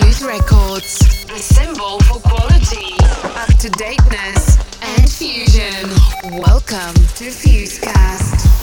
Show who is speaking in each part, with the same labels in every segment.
Speaker 1: Fuse Records, a symbol for quality, up to dateness, and fusion. Welcome to Fusecast.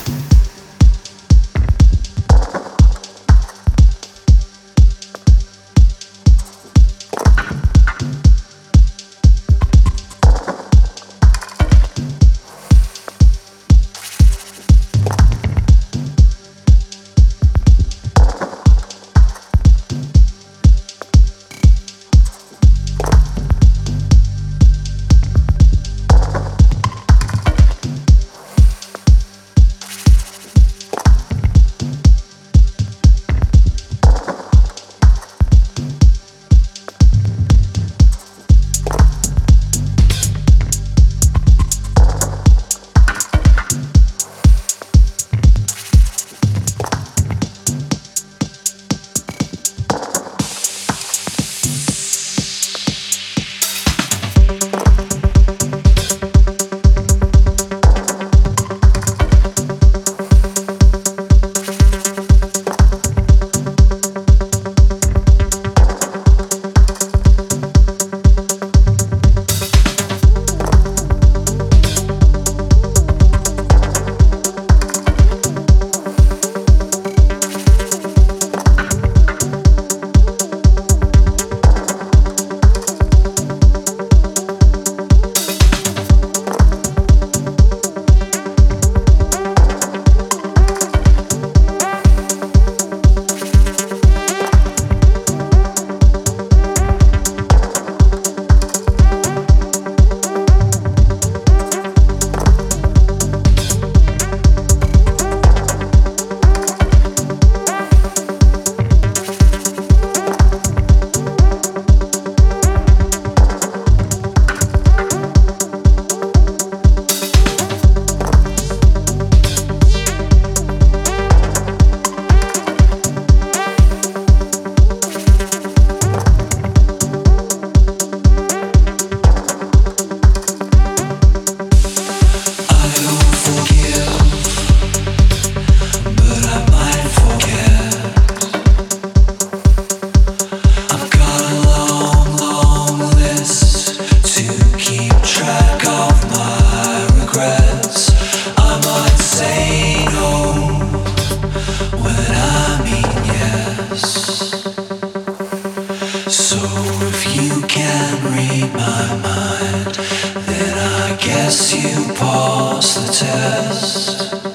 Speaker 2: Then
Speaker 3: I guess you passed the test.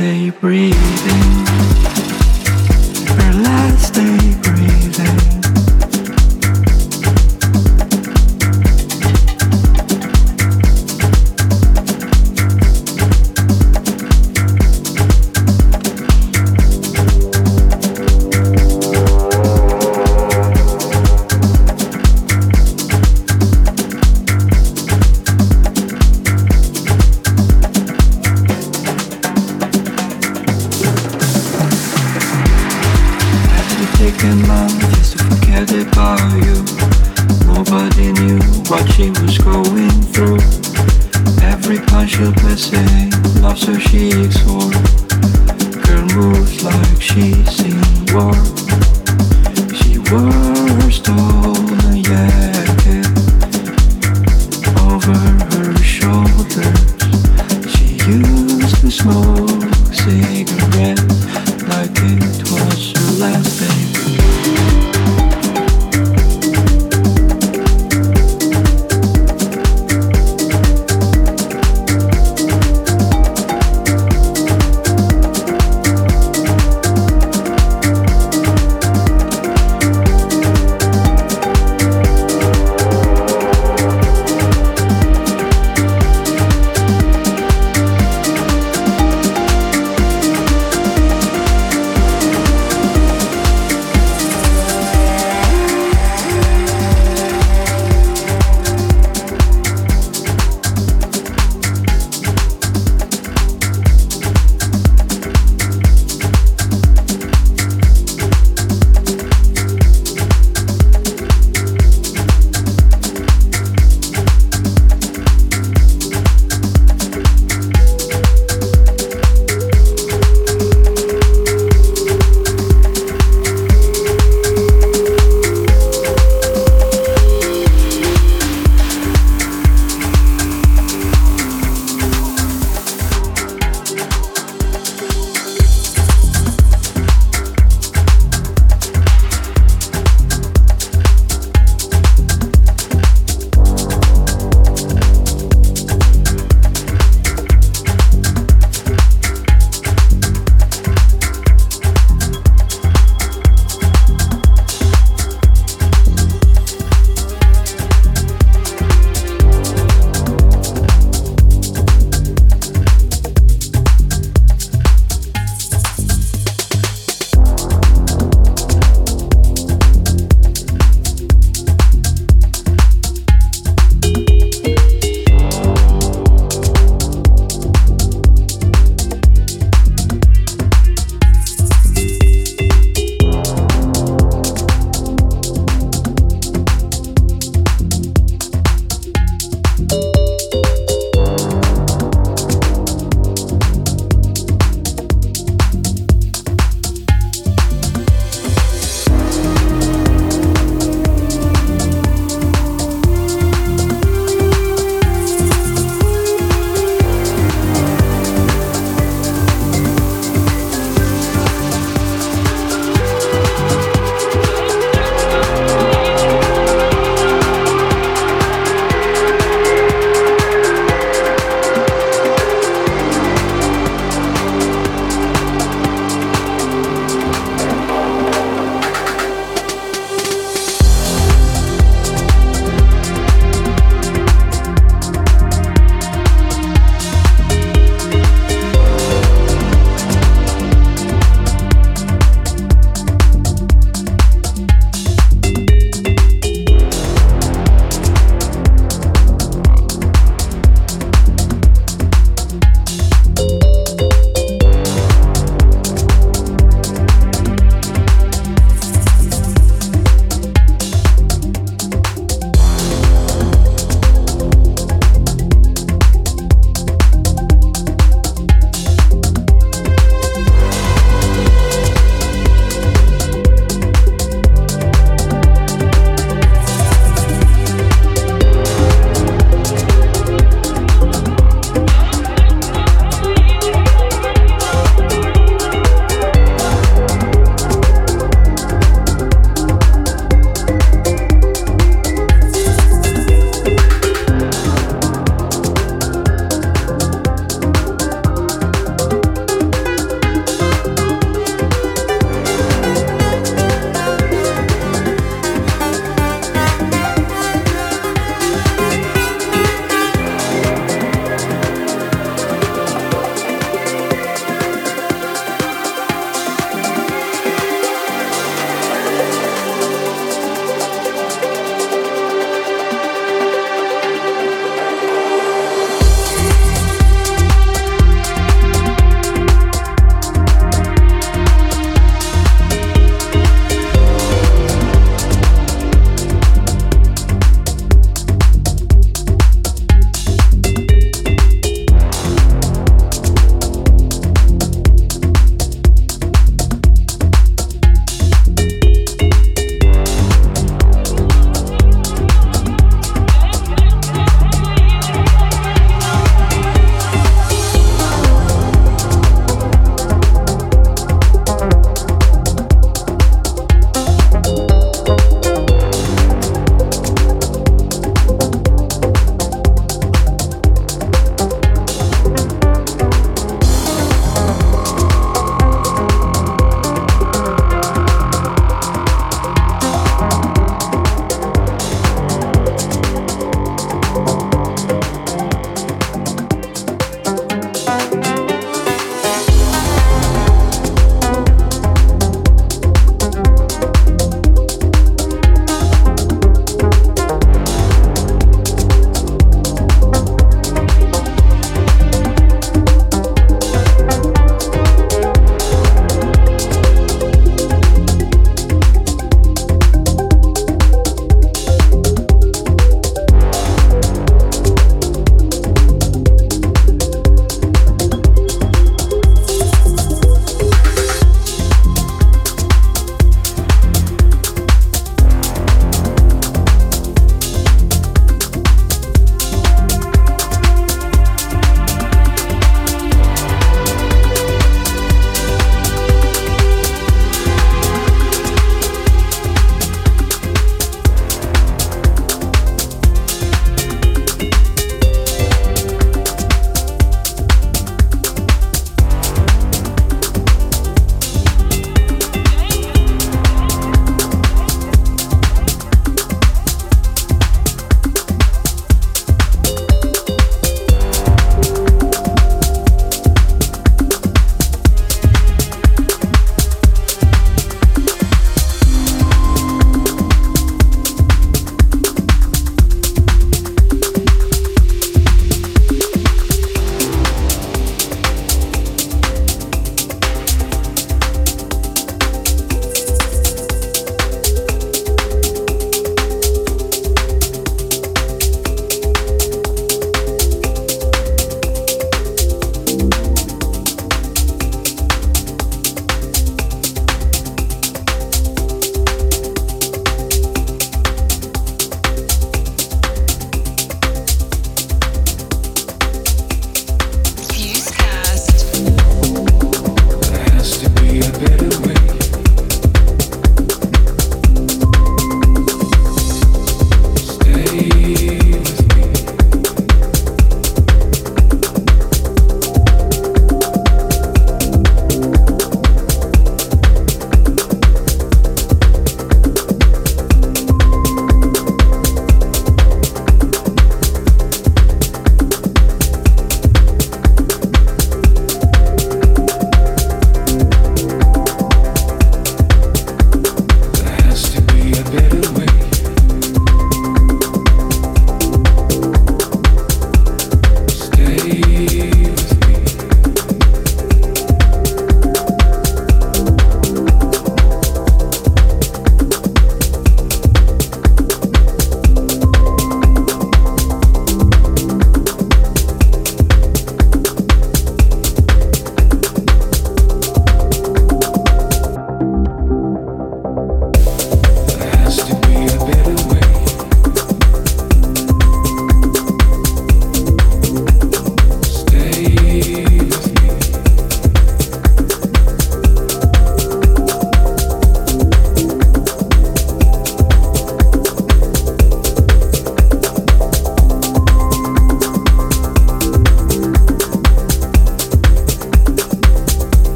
Speaker 3: stay breathing.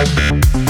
Speaker 3: Bye.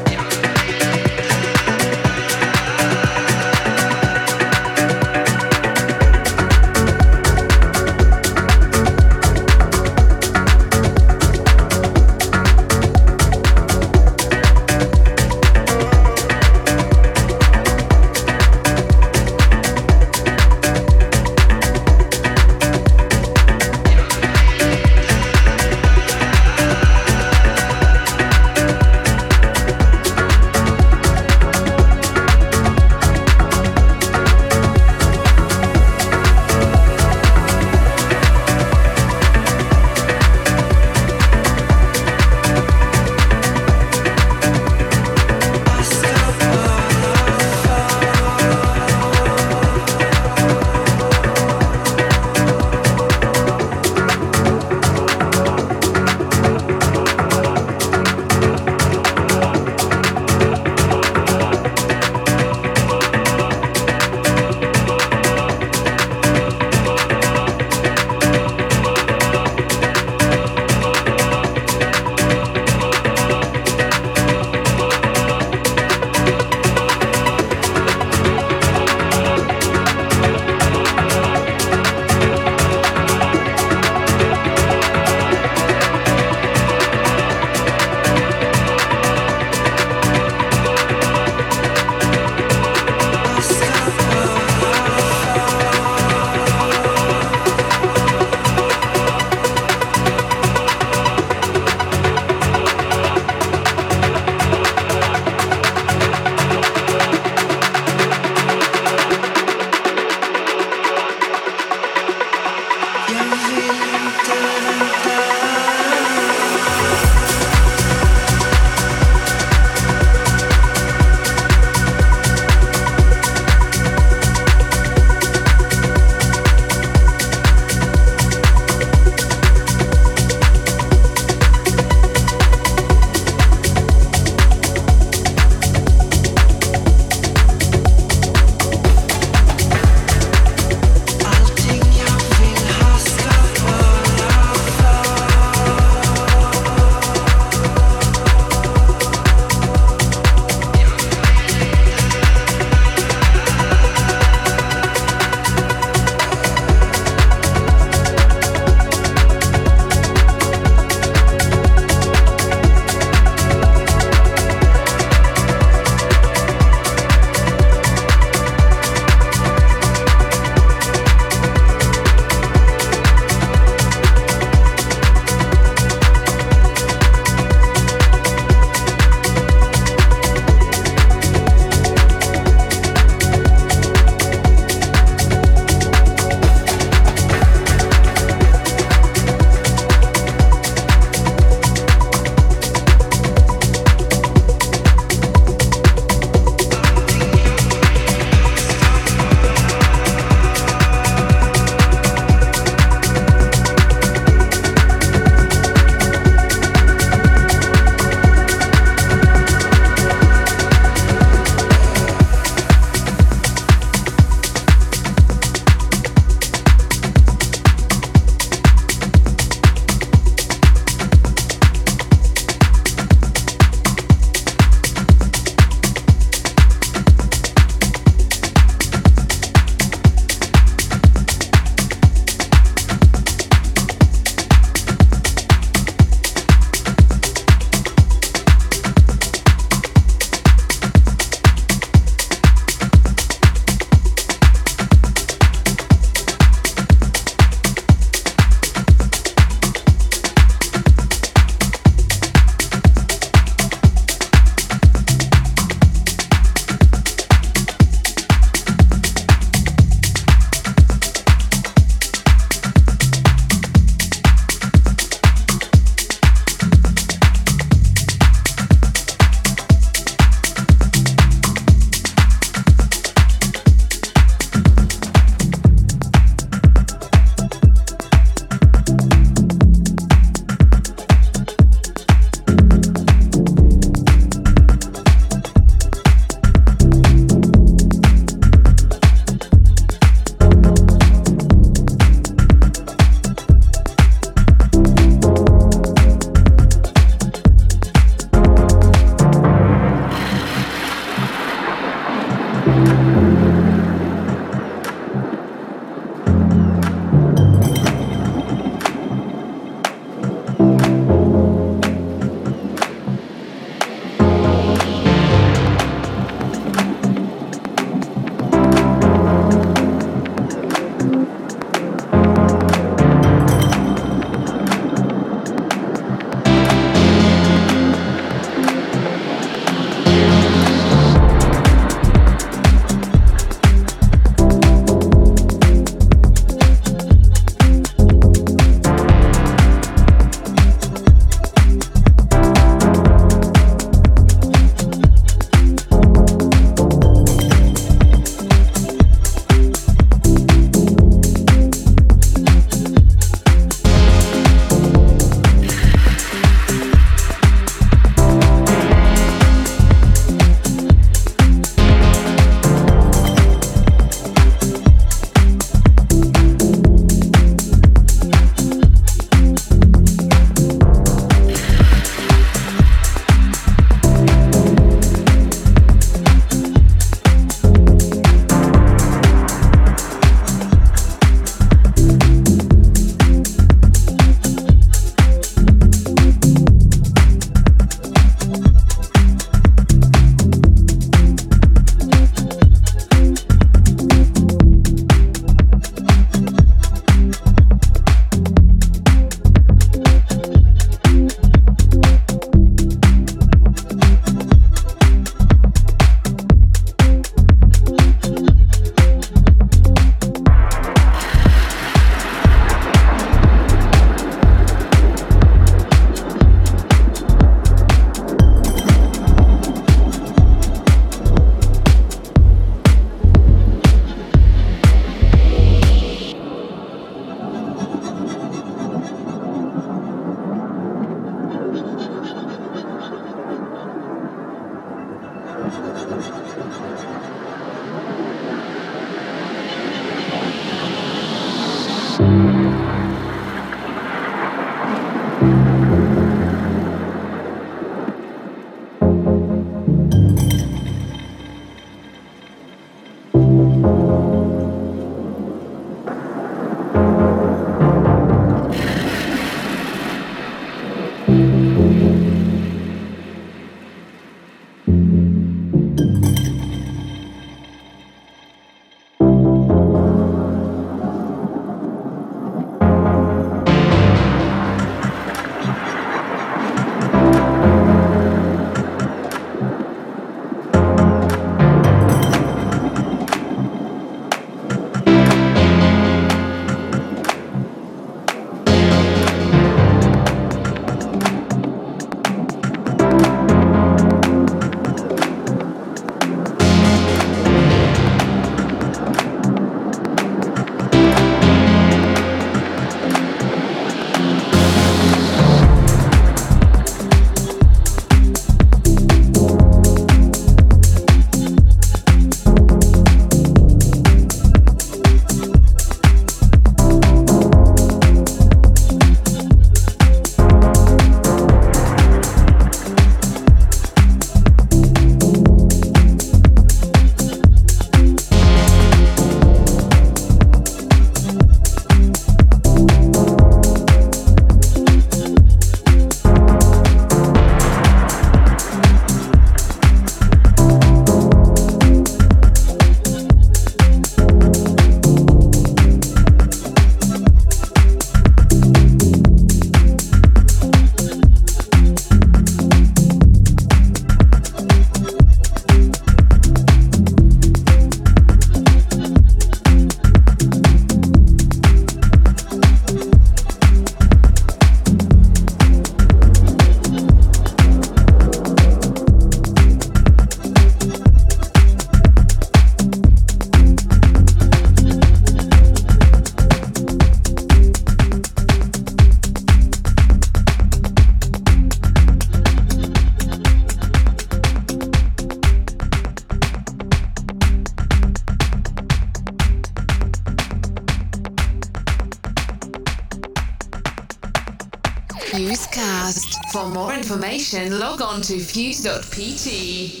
Speaker 3: Information, log on to fuse.pt.